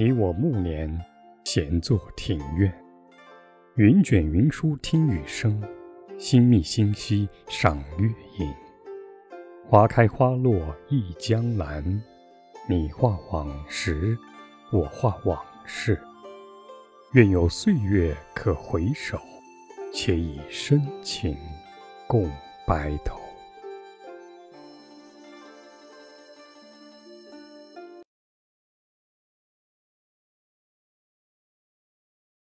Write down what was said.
你我暮年，闲坐庭院，云卷云舒听雨声，星密星稀赏月影，花开花落忆江南，你画往事，我画往事，愿有岁月可回首，且以深情共白头。